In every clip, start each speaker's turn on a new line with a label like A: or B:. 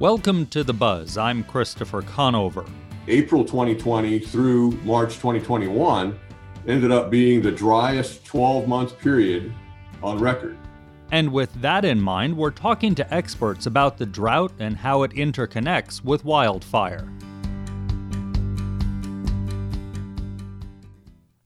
A: Welcome to The Buzz. I'm Christopher Conover.
B: April 2020 through March 2021 ended up being the driest 12 month period on record.
A: And with that in mind, we're talking to experts about the drought and how it interconnects with wildfire.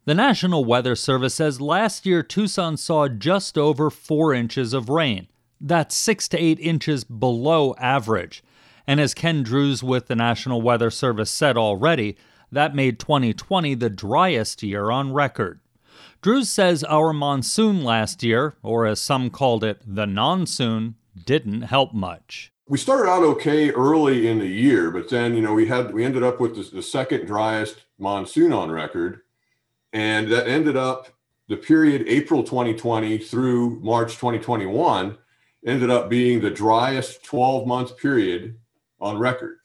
A: The National Weather Service says last year Tucson saw just over 4 inches of rain. That's 6 to 8 inches below average. And as Ken Drews with the National Weather Service said already, that made 2020 the driest year on record. Drews says our monsoon last year, or as some called it, the nonsoon, didn't help much.
B: We started out okay early in the year, but then you know we had we ended up with the, the second driest monsoon on record, and that ended up the period April 2020 through March 2021 ended up being the driest 12 month period on record.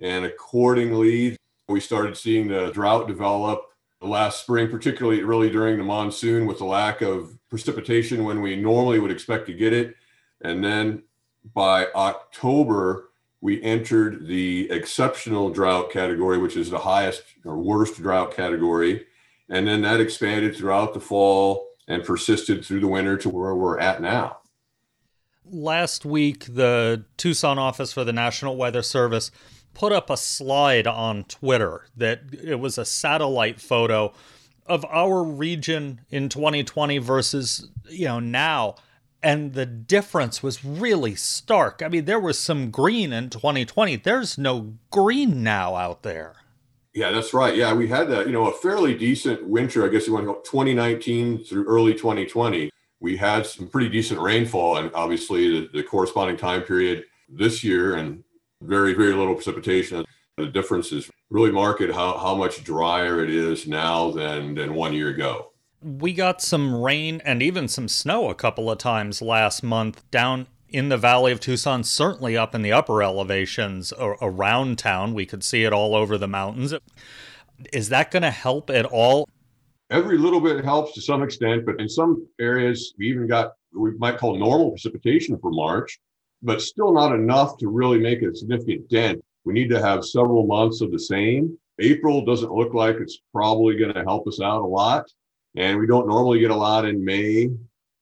B: And accordingly, we started seeing the drought develop last spring, particularly really during the monsoon with the lack of precipitation when we normally would expect to get it. And then by October, we entered the exceptional drought category, which is the highest or worst drought category. And then that expanded throughout the fall and persisted through the winter to where we're at now
A: last week, the Tucson office for the National Weather Service put up a slide on Twitter that it was a satellite photo of our region in 2020 versus, you know, now. And the difference was really stark. I mean, there was some green in 2020. There's no green now out there.
B: Yeah, that's right. Yeah, we had a, you know, a fairly decent winter, I guess you want to go 2019 through early 2020 we had some pretty decent rainfall and obviously the, the, corresponding time period this year and very very little precipitation the difference is really marked how, how much drier it is now than than one year ago
A: we got some rain and even some snow a couple of times last month down in the valley of Tucson, certainly up in the upper elevations around town. We could see it all over the mountains. Is that going to help at all
B: every little bit helps to some extent, but in some areas, we even got we might call normal precipitation for March, but still not enough to really make a significant dent. We need to have several months of the same. April doesn't look like it's probably going to help us out a lot. And we don't normally get a lot in May.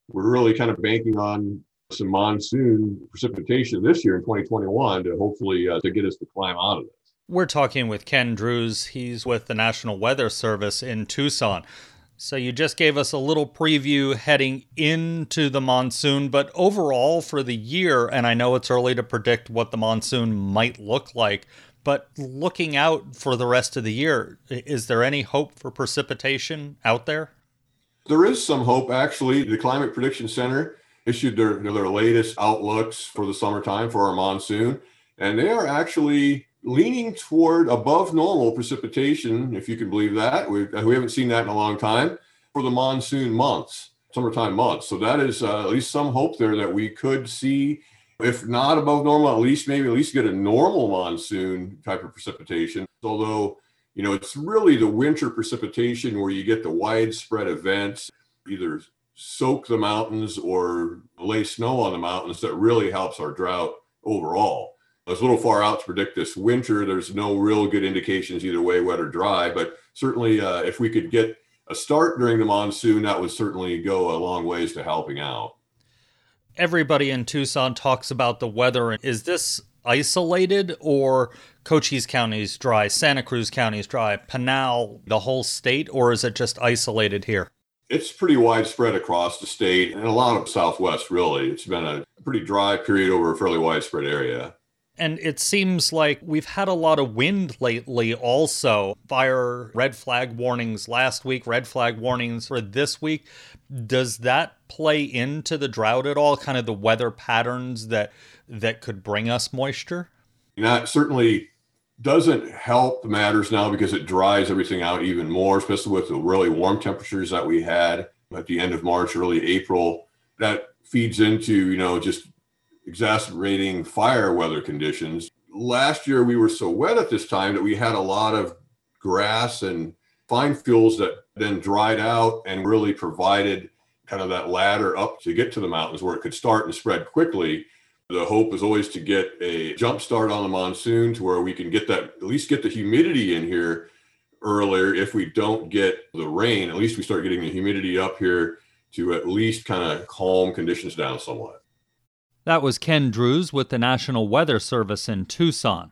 B: We're really kind of banking on some monsoon precipitation this year in 2021 to hopefully uh, to get us to climb out of it.
A: We're talking with Ken Drews. He's with the National Weather Service in Tucson. So you just gave us a little preview heading into the monsoon, but overall for the year, and I know it's early to predict what the monsoon might look like, but looking out for the rest of the year, is there any hope for precipitation out there?
B: There is some hope, actually. The Climate Prediction Center issued their, their latest outlooks for the summertime for our monsoon, and they are actually leaning toward above normal precipitation, if you can believe that. We, we haven't seen that in a long time for the monsoon months, summertime months. So that is uh, at least some hope there that we could see, if not above normal, at least maybe at least get a normal monsoon type of precipitation. Although, you know, it's really the winter precipitation where you get the widespread events, either soak the mountains or lay snow on the mountains that really helps our drought overall. It's a little far out to predict this winter. There's no real good indications either way, wet or dry. But certainly, uh, if we could get a start during the monsoon, that would certainly go a long ways to helping out.
A: Everybody in Tucson talks about the weather. Is this isolated or Cochise County's dry, Santa Cruz County's dry, Pinal, the whole state, or is it just isolated here?
B: It's pretty widespread across the state and a lot of Southwest, really. It's been a pretty dry period over a fairly widespread area.
A: And it seems like we've had a lot of wind lately, also. Fire red flag warnings last week, red flag warnings for this week. Does that play into the drought at all? Kind of the weather patterns that that could bring us moisture?
B: That certainly doesn't help matters now because it dries everything out even more, especially with the really warm temperatures that we had at the end of March, early April. That feeds into, you know, just exacerbating fire weather conditions. Last year, we were so wet at this time that we had a lot of grass and fine fuels that then dried out and really provided kind of that ladder up to get to the mountains where it could start and spread quickly. The hope is always to get a jump start on the monsoon to where we can get that, at least get the humidity in here earlier. If we don't get the rain, at least we start getting the humidity up here to at least kind of calm conditions down somewhat.
A: That was Ken Drews with the National Weather Service in Tucson.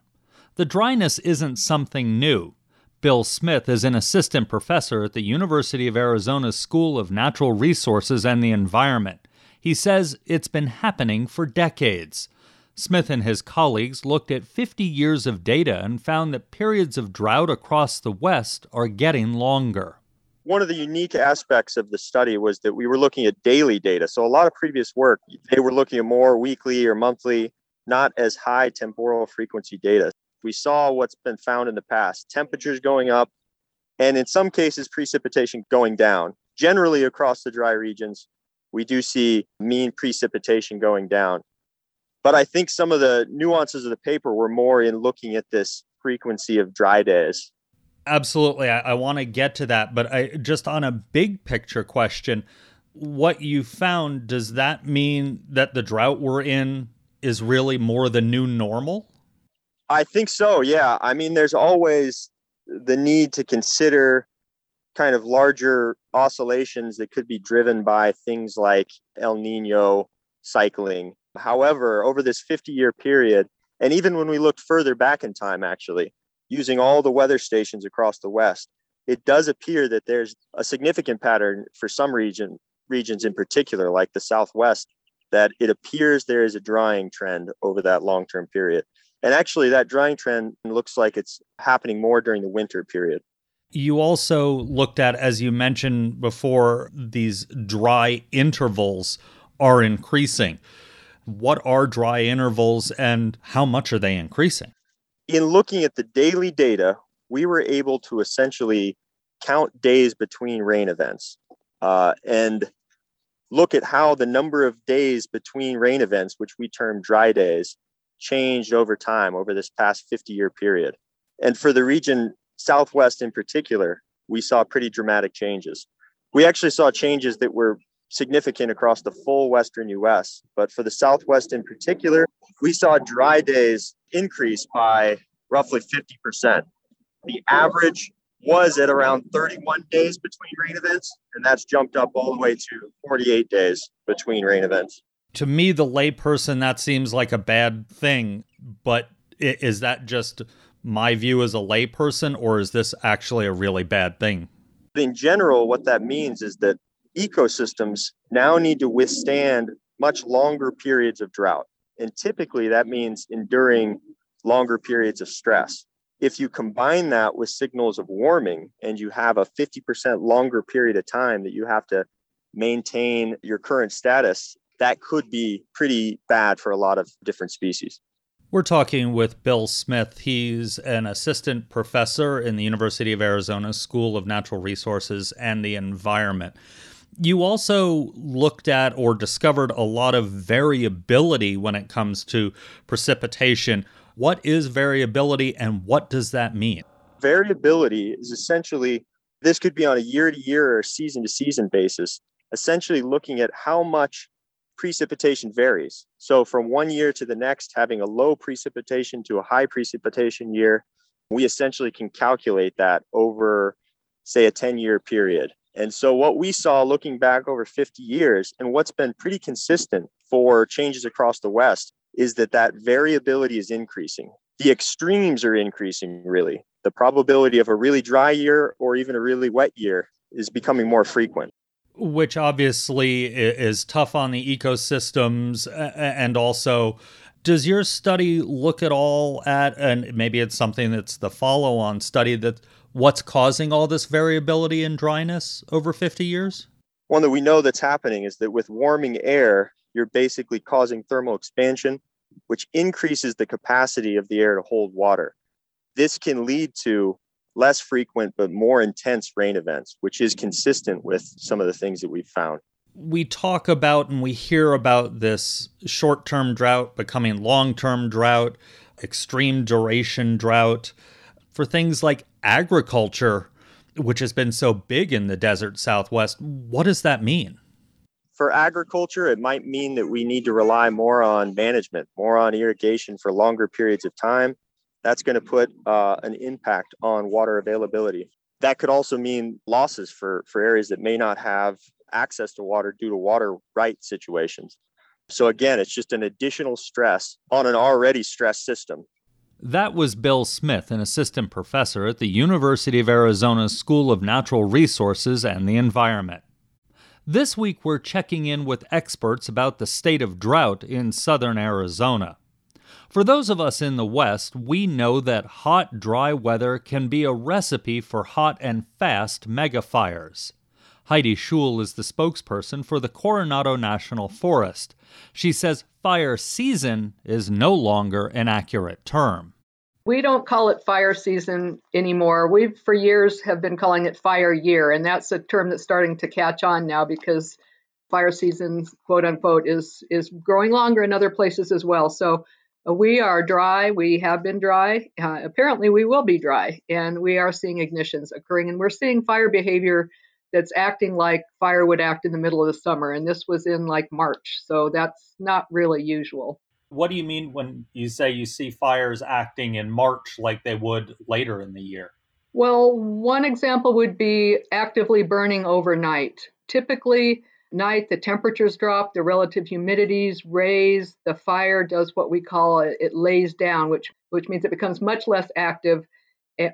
A: The dryness isn't something new. Bill Smith is an assistant professor at the University of Arizona's School of Natural Resources and the Environment. He says it's been happening for decades. Smith and his colleagues looked at 50 years of data and found that periods of drought across the West are getting longer
C: one of the unique aspects of the study was that we were looking at daily data. So a lot of previous work, they were looking at more weekly or monthly, not as high temporal frequency data. We saw what's been found in the past temperatures going up, and in some cases, precipitation going down. Generally, across the dry regions, we do see mean precipitation going down. But I think some of the nuances of the paper were more in looking at this frequency of dry days
A: Absolutely. I, I want to get to that. But I, just on a big picture question, what you found, does that mean that the drought we're in is really more the new normal?
C: I think so. Yeah. I mean, there's always the need to consider kind of larger oscillations that could be driven by things like El Nino cycling. However, over this 50 year period, and even when we looked further back in time, actually, using all the weather stations across the West, it does appear that there's a significant pattern for some region regions in particular, like the Southwest, that it appears there is a drying trend over that long-term period. And actually, that drying trend looks like it's happening more during the winter period.
A: You also looked at, as you mentioned before, these dry intervals are increasing. What are dry intervals and how much are they increasing?
C: In looking at the daily data, we were able to essentially count days between rain events uh, and look at how the number of days between rain events, which we term dry days, changed over time over this past 50 year period. And for the region Southwest in particular, we saw pretty dramatic changes. We actually saw changes that were significant across the full Western US. But for the Southwest in particular, we saw dry days increase by roughly 50%. The average was at around 31 days between rain events, and that's jumped up all the way to 48 days between rain events.
A: To me, the layperson, that seems like a bad thing, but is that just my view as a layperson, or is this actually a really bad thing?
C: In general, what that means is that ecosystems now need to withstand much longer periods of drought. And typically that means enduring longer periods of stress. If you combine that with signals of warming and you have a 50% longer period of time that you have to maintain your current status, that could be pretty bad for a lot of different species.
A: We're talking with Bill Smith. He's an assistant professor in the University of Arizona School of Natural Resources and the Environment. You also looked at or discovered a lot of variability when it comes to precipitation. What is variability and what does that mean?
C: Variability is essentially, this could be on a year to year or season to season basis, essentially looking at how much precipitation varies. So from one year to the next, having a low precipitation to a high precipitation year, we essentially can calculate that over, say, a 10 year period. And so, what we saw looking back over 50 years, and what's been pretty consistent for changes across the West, is that that variability is increasing. The extremes are increasing, really. The probability of a really dry year or even a really wet year is becoming more frequent.
A: Which obviously is tough on the ecosystems. And also, does your study look at all at, and maybe it's something that's the follow on study that what's causing all this variability in dryness over 50 years?
C: One that we know that's happening is that with warming air, you're basically causing thermal expansion, which increases the capacity of the air to hold water. This can lead to less frequent but more intense rain events, which is consistent with some of the things that we've found.
A: We talk about and we hear about this short term drought becoming long term drought, extreme duration drought. For things like agriculture, which has been so big in the desert southwest, what does that mean?
C: For agriculture, it might mean that we need to rely more on management, more on irrigation for longer periods of time. That's going to put uh, an impact on water availability. That could also mean losses for, for areas that may not have access to water due to water right situations. So, again, it's just an additional stress on an already stressed system.
A: That was Bill Smith, an assistant professor at the University of Arizona's School of Natural Resources and the Environment. This week, we're checking in with experts about the state of drought in southern Arizona. For those of us in the West, we know that hot, dry weather can be a recipe for hot and fast megafires. Heidi Schewel is the spokesperson for the Coronado National Forest. She says fire season is no longer an accurate term.
D: We don't call it fire season anymore. We've for years have been calling it fire year, and that's a term that's starting to catch on now because fire season, quote unquote, is is growing longer in other places as well. So uh, we are dry. We have been dry. Uh, apparently, we will be dry, and we are seeing ignitions occurring, and we're seeing fire behavior that's acting like fire would act in the middle of the summer. And this was in like March, so that's not really usual
A: what do you mean when you say you see fires acting in March like they would later in the year?
D: Well, one example would be actively burning overnight. Typically, night the temperatures drop, the relative humidities raise, the fire does what we call it, it lays down, which which means it becomes much less active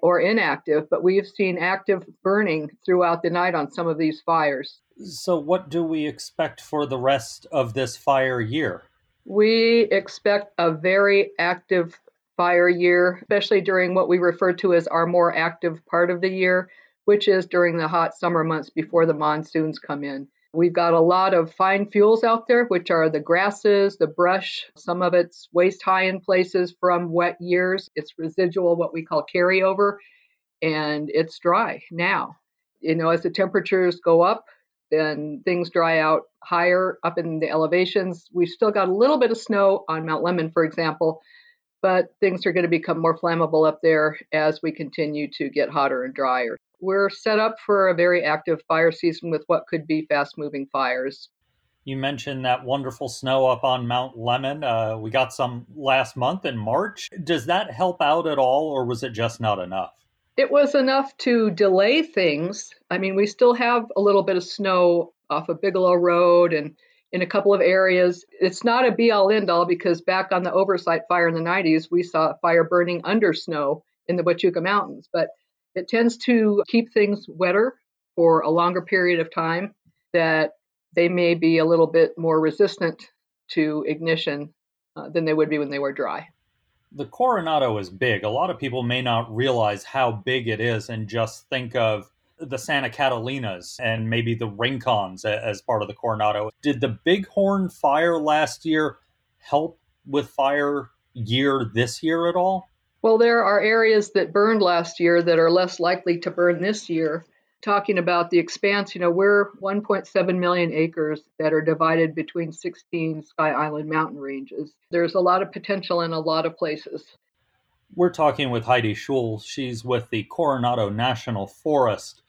D: or inactive, but we've seen active burning throughout the night on some of these fires.
A: So what do we expect for the rest of this fire year?
D: We expect a very active fire year, especially during what we refer to as our more active part of the year, which is during the hot summer months before the monsoons come in. We've got a lot of fine fuels out there, which are the grasses, the brush. Some of it's waist high in places from wet years. It's residual, what we call carryover, and it's dry now. You know, as the temperatures go up, then things dry out higher up in the elevations. We've still got a little bit of snow on Mount Lemmon, for example, but things are going to become more flammable up there as we continue to get hotter and drier. We're set up for a very active fire season with what could be fast moving fires.
A: You mentioned that wonderful snow up on Mount Lemmon. Uh, we got some last month in March. Does that help out at all, or was it just not enough?
D: It was enough to delay things. I mean, we still have a little bit of snow off of Bigelow Road and in a couple of areas. It's not a be all end all because back on the Oversite fire in the 90s, we saw a fire burning under snow in the Huachuca Mountains. But it tends to keep things wetter for a longer period of time that they may be a little bit more resistant to ignition uh, than they would be when they were dry.
A: The Coronado is big. A lot of people may not realize how big it is and just think of the Santa Catalinas and maybe the Rincons as part of the Coronado. Did the Bighorn fire last year help with fire year this year at all?
D: Well, there are areas that burned last year that are less likely to burn this year. Talking about the expanse, you know, we're 1.7 million acres that are divided between 16 Sky Island mountain ranges. There's a lot of potential in a lot of places.
A: We're talking with Heidi Schewel. She's with the Coronado National Forest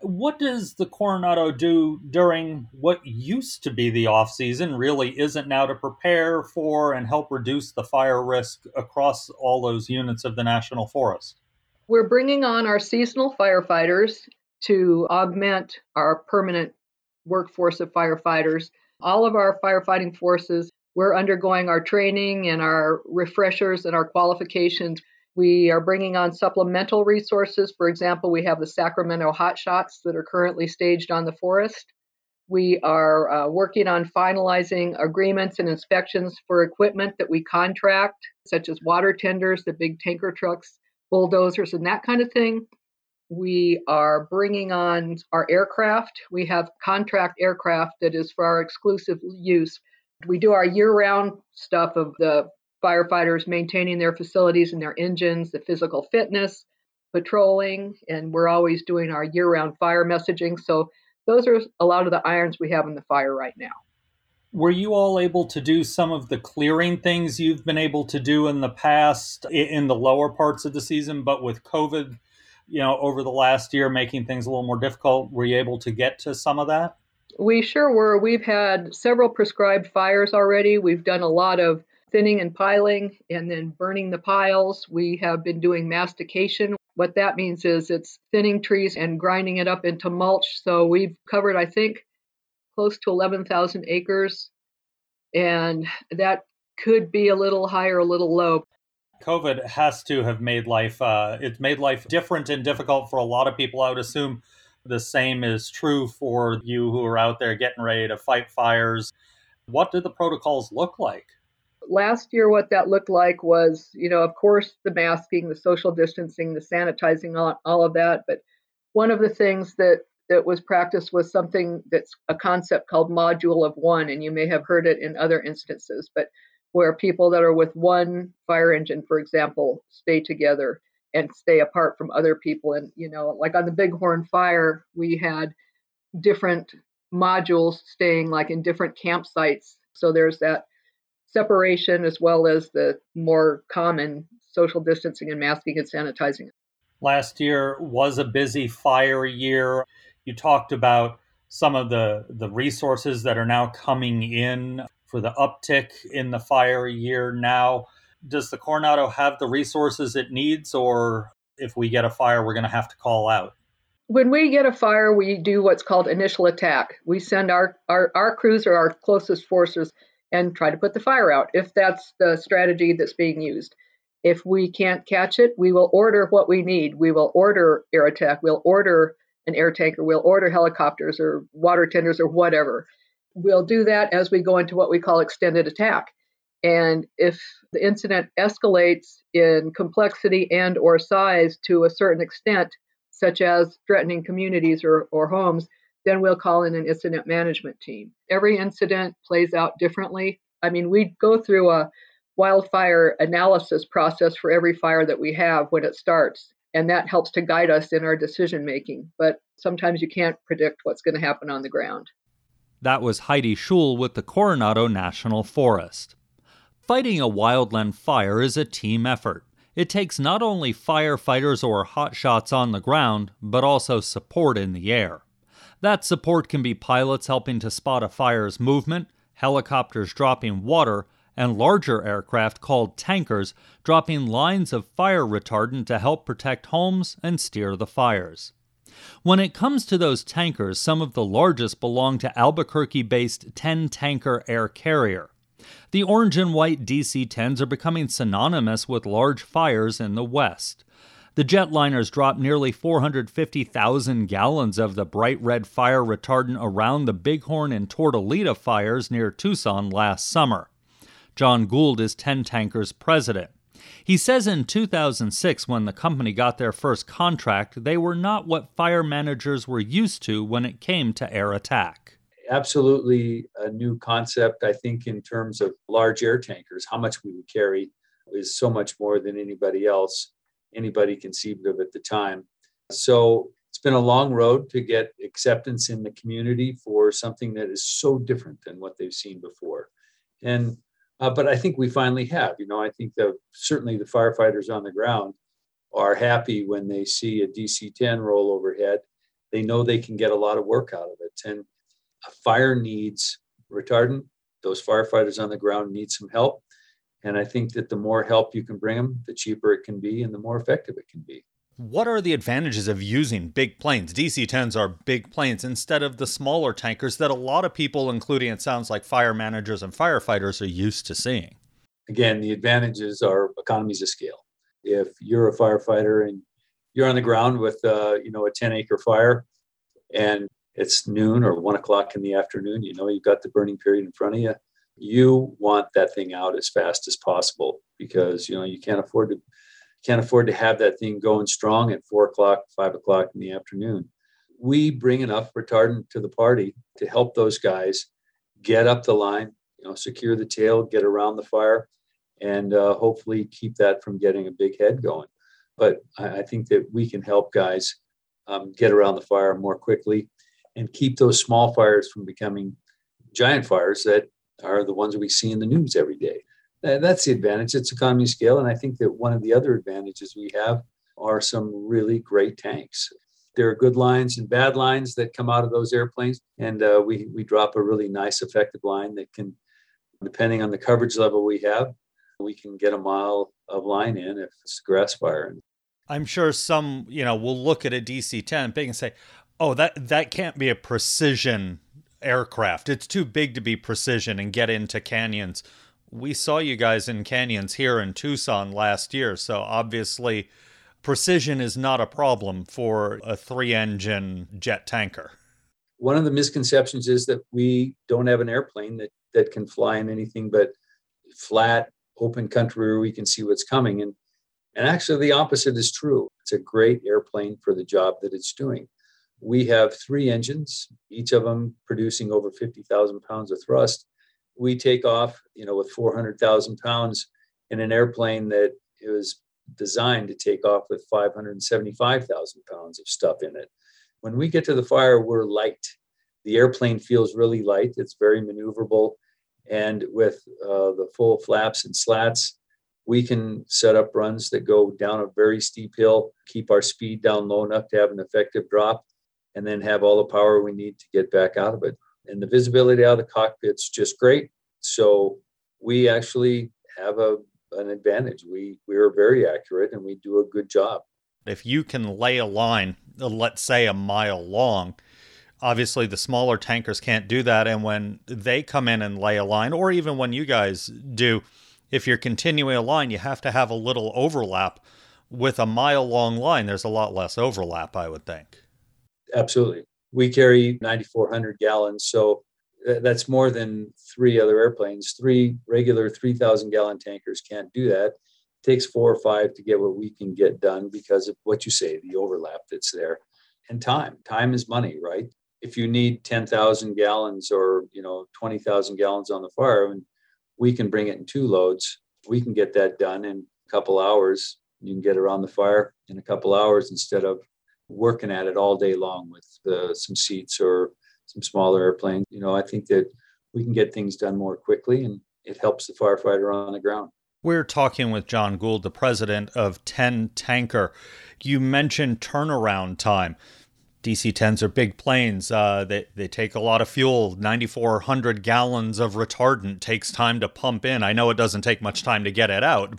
A: what does the Coronado do during what used to be the off season, really isn't now to prepare for and help reduce the fire risk across all those units of the National Forest?
D: We're bringing on our seasonal firefighters to augment our permanent workforce of firefighters. All of our firefighting forces, we're undergoing our training and our refreshers and our qualifications we are bringing on supplemental resources. For example, we have the Sacramento Hotshots that are currently staged on the forest. We are uh, working on finalizing agreements and inspections for equipment that we contract, such as water tenders, the big tanker trucks, bulldozers, and that kind of thing. We are bringing on our aircraft. We have contract aircraft that is for our exclusive use. We do our year round stuff of the firefighters maintaining their facilities and their engines, the physical fitness, patrolling, and we're always doing our year round fire messaging. So, those are a lot of the irons we have in the fire right now.
A: Were you all able to do some of the clearing things you've been able to do in the past in the lower parts of the season, but with COVID, you know, over the last year making things a little more difficult, were you able to get to some of that?
D: We sure were. We've had several prescribed fires already. We've done a lot of thinning and piling and then burning the piles. We have been doing mastication. What that means is it's thinning trees and grinding it up into mulch. So we've covered, I think, close to 11,000 acres. And that could be a little high or a little low.
A: COVID has to have made life, uh, it's made life different and difficult for a lot of people. I would assume the same is true for you who are out there getting ready to fight fires. What do the protocols look like?
D: Last year, what that looked like was, you know, of course, the masking, the social distancing, the sanitizing, all, all of that. But one of the things that that was practiced was something that's a concept called module of one, and you may have heard it in other instances, but where people that are with one fire engine, for example, stay together and stay apart from other people. And, you know, like on the Bighorn fire, we had different modules staying like in different campsites. So there's that separation as well as the more common social distancing and masking and sanitizing.
A: Last year was a busy fire year. You talked about some of the, the resources that are now coming in for the uptick in the fire year now. Does the Coronado have the resources it needs, or if we get a fire, we're going to have to call out?
D: When we get a fire, we do what's called initial attack. We send our, our, our crews or our closest forces and try to put the fire out if that's the strategy that's being used. If we can't catch it, we will order what we need. We will order air attack, we'll order an air tanker, we'll order helicopters or water tenders or whatever. We'll do that as we go into what we call extended attack. And if the incident escalates in complexity and or size to a certain extent, such as threatening communities or, or homes, then we'll call in an incident management team. Every incident plays out differently. I mean, we go through a wildfire analysis process for every fire that we have when it starts, and that helps to guide us in our decision making. But sometimes you can't predict what's going to happen on the ground.
A: That was Heidi Schewel with the Coronado National Forest. Fighting a wildland fire is a team effort. It takes not only firefighters or hotshots on the ground, but also support in the air. That support can be pilots helping to spot a fire's movement, helicopters dropping water, and larger aircraft called tankers dropping lines of fire retardant to help protect homes and steer the fires. When it comes to those tankers, some of the largest belong to Albuquerque based 10 tanker air carrier. The orange and white DC 10s are becoming synonymous with large fires in the West. The jetliners dropped nearly 450,000 gallons of the bright red fire retardant around the Bighorn and Tortolita fires near Tucson last summer. John Gould is 10 Tankers president. He says in 2006, when the company got their first contract, they were not what fire managers were used to when it came to air attack.
E: Absolutely a new concept, I think, in terms of large air tankers. How much we would carry is so much more than anybody else anybody conceived of at the time. So it's been a long road to get acceptance in the community for something that is so different than what they've seen before. And uh, but I think we finally have. You know, I think that certainly the firefighters on the ground are happy when they see a DC-10 roll overhead. They know they can get a lot of work out of it. And a fire needs retardant. Those firefighters on the ground need some help. And I think that the more help you can bring them, the cheaper it can be and the more effective it can be.
A: What are the advantages of using big planes? DC 10s are big planes instead of the smaller tankers that a lot of people, including it sounds like fire managers and firefighters, are used to seeing.
E: Again, the advantages are economies of scale. If you're a firefighter and you're on the ground with uh, you know a 10 acre fire and it's noon or one o'clock in the afternoon, you know you've got the burning period in front of you you want that thing out as fast as possible because you know you can't afford to can't afford to have that thing going strong at four o'clock, five o'clock in the afternoon. We bring enough retardant to the party to help those guys get up the line, you know, secure the tail, get around the fire, and uh, hopefully keep that from getting a big head going. But I, I think that we can help guys um, get around the fire more quickly and keep those small fires from becoming giant fires that are the ones we see in the news every day. That's the advantage. It's economy scale. And I think that one of the other advantages we have are some really great tanks. There are good lines and bad lines that come out of those airplanes, and uh, we we drop a really nice effective line that can, depending on the coverage level we have, we can get a mile of line in if it's grass fire.
A: I'm sure some, you know, will look at a DC-10 big and say, "Oh, that that can't be a precision aircraft. It's too big to be precision and get into canyons." We saw you guys in canyons here in Tucson last year, so obviously precision is not a problem for a three engine jet tanker.
E: One of the misconceptions is that we don't have an airplane that, that can fly in anything but flat, open country where we can see what's coming. And, and actually, the opposite is true. It's a great airplane for the job that it's doing. We have three engines, each of them producing over 50,000 pounds of thrust. We take off, you know, with 400,000 pounds in an airplane that was designed to take off with 575,000 pounds of stuff in it. When we get to the fire, we're light. The airplane feels really light. It's very maneuverable. And with uh, the full flaps and slats, we can set up runs that go down a very steep hill, keep our speed down low enough to have an effective drop, and then have all the power we need to get back out of it. And the visibility out of the cockpit's just great. So we actually have a an advantage. We we are very accurate and we do a good job.
A: If you can lay a line, let's say a mile long, obviously the smaller tankers can't do that. And when they come in and lay a line, or even when you guys do, if you're continuing a line, you have to have a little overlap. With a mile long line, there's a lot less overlap, I would think.
E: Absolutely. We carry 9,400 gallons. So uh, that's more than three other airplanes. Three regular 3,000 gallon tankers can't do that. It takes four or five to get what we can get done because of what you say, the overlap that's there, and time. Time is money, right? If you need 10,000 gallons or you know 20,000 gallons on the fire, and we can bring it in two loads, we can get that done in a couple hours. You can get around the fire in a couple hours instead of working at it all day long with uh, some seats or some smaller airplanes. You know, I think that we can get things done more quickly and it helps the firefighter on the ground.
A: We're talking with John Gould, the president of 10 Tanker. You mentioned turnaround time. DC 10s are big planes. Uh, they, they take a lot of fuel. 9,400 gallons of retardant takes time to pump in. I know it doesn't take much time to get it out.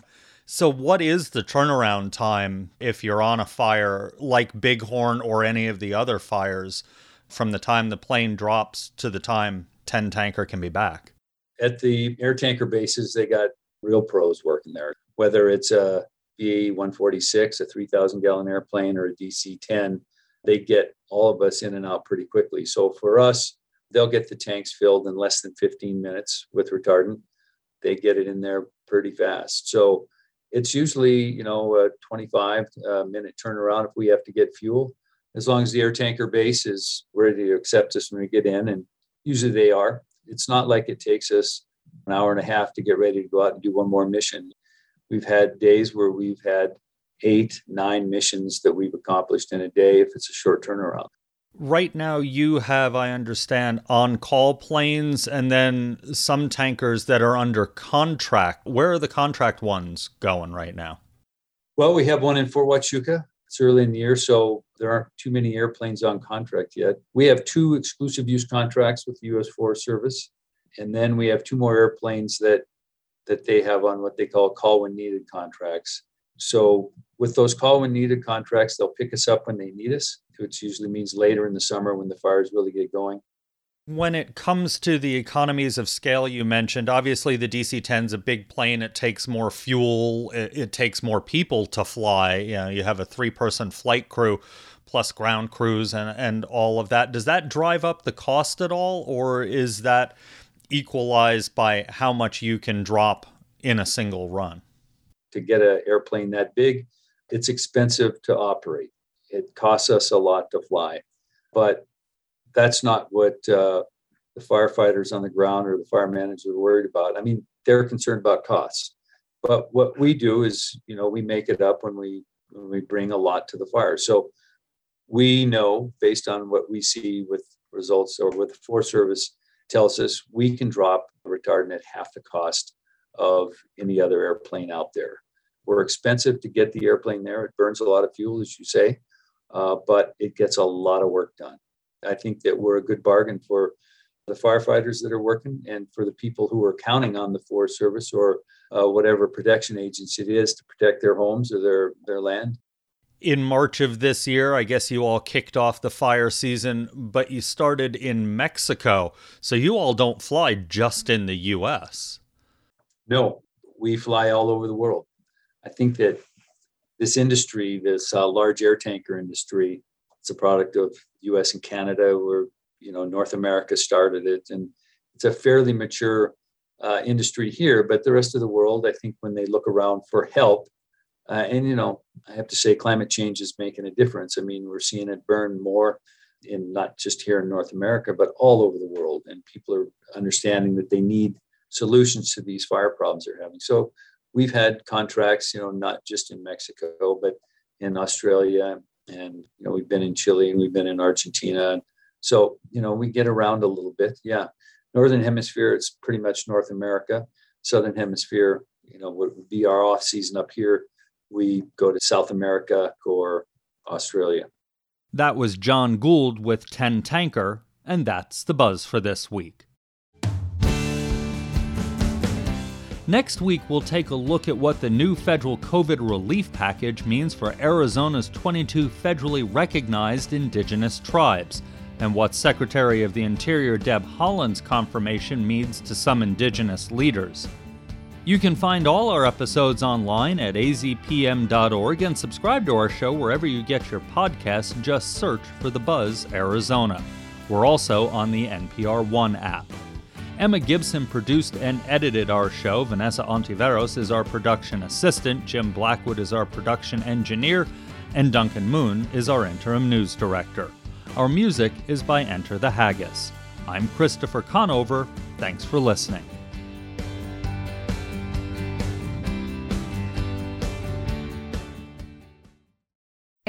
A: So, what is the turnaround time if you're on a fire like Bighorn or any of the other fires from the time the plane drops to the time 10 tanker can be back?
E: At the air tanker bases, they got real pros working there, whether it's a BAE 146, a 3,000 gallon airplane, or a DC 10, they get all of us in and out pretty quickly. So for us, they'll get the tanks filled in less than 15 minutes with retardant. They get it in there pretty fast. So it's usually, you know, a 25 uh, minute turnaround if we have to get fuel as long as the air tanker base is ready to accept us when we get in, and usually they are. It's not like it takes us an hour and a half to get ready to go out and do one more mission. We've had days where we've had eight, nine missions that we've accomplished in a day if it's a short turnaround.
A: Right now, you have, I understand, on call planes and then some tankers that are under contract. Where are the contract ones going right now?
E: Well, we have one in Fort Huachuca it's early in the year, so there aren't too many airplanes on contract yet. We have two exclusive use contracts with the U.S. Forest Service, and then we have two more airplanes that that they have on what they call call when needed contracts. So with those call when needed contracts, they'll pick us up when they need us, which usually means later in the summer when the fires really get going.
A: When it comes to the economies of scale you mentioned, obviously the DC 10 is a big plane. It takes more fuel, it, it takes more people to fly. You, know, you have a three person flight crew plus ground crews and, and all of that. Does that drive up the cost at all, or is that equalized by how much you can drop in a single run?
E: To get an airplane that big, it's expensive to operate. It costs us a lot to fly. But that's not what uh, the firefighters on the ground or the fire managers are worried about. I mean, they're concerned about costs. But what we do is, you know, we make it up when we when we bring a lot to the fire. So we know based on what we see with results or what the Forest Service tells us, we can drop retardant at half the cost of any other airplane out there. We're expensive to get the airplane there. It burns a lot of fuel, as you say, uh, but it gets a lot of work done. I think that we're a good bargain for the firefighters that are working and for the people who are counting on the Forest Service or uh, whatever protection agency it is to protect their homes or their, their land.
A: In March of this year, I guess you all kicked off the fire season, but you started in Mexico. So you all don't fly just in the US.
E: No, we fly all over the world. I think that this industry, this uh, large air tanker industry, it's a product of U.S. and Canada, where you know North America started it, and it's a fairly mature uh, industry here. But the rest of the world, I think, when they look around for help, uh, and you know, I have to say, climate change is making a difference. I mean, we're seeing it burn more in not just here in North America, but all over the world, and people are understanding that they need solutions to these fire problems they're having. So we've had contracts, you know, not just in Mexico, but in Australia, and you know, we've been in Chile and we've been in Argentina. So you know, we get around a little bit. Yeah, northern hemisphere, it's pretty much North America. Southern hemisphere, you know, would be our off season up here. We go to South America or Australia.
A: That was John Gould with 10 Tanker, and that's the buzz for this week. Next week, we'll take a look at what the new federal COVID relief package means for Arizona's 22 federally recognized indigenous tribes, and what Secretary of the Interior Deb Haaland's confirmation means to some indigenous leaders. You can find all our episodes online at azpm.org and subscribe to our show wherever you get your podcasts. Just search for The Buzz Arizona. We're also on the NPR One app. Emma Gibson produced and edited our show. Vanessa Ontiveros is our production assistant. Jim Blackwood is our production engineer. And Duncan Moon is our interim news director. Our music is by Enter the Haggis. I'm Christopher Conover. Thanks for listening.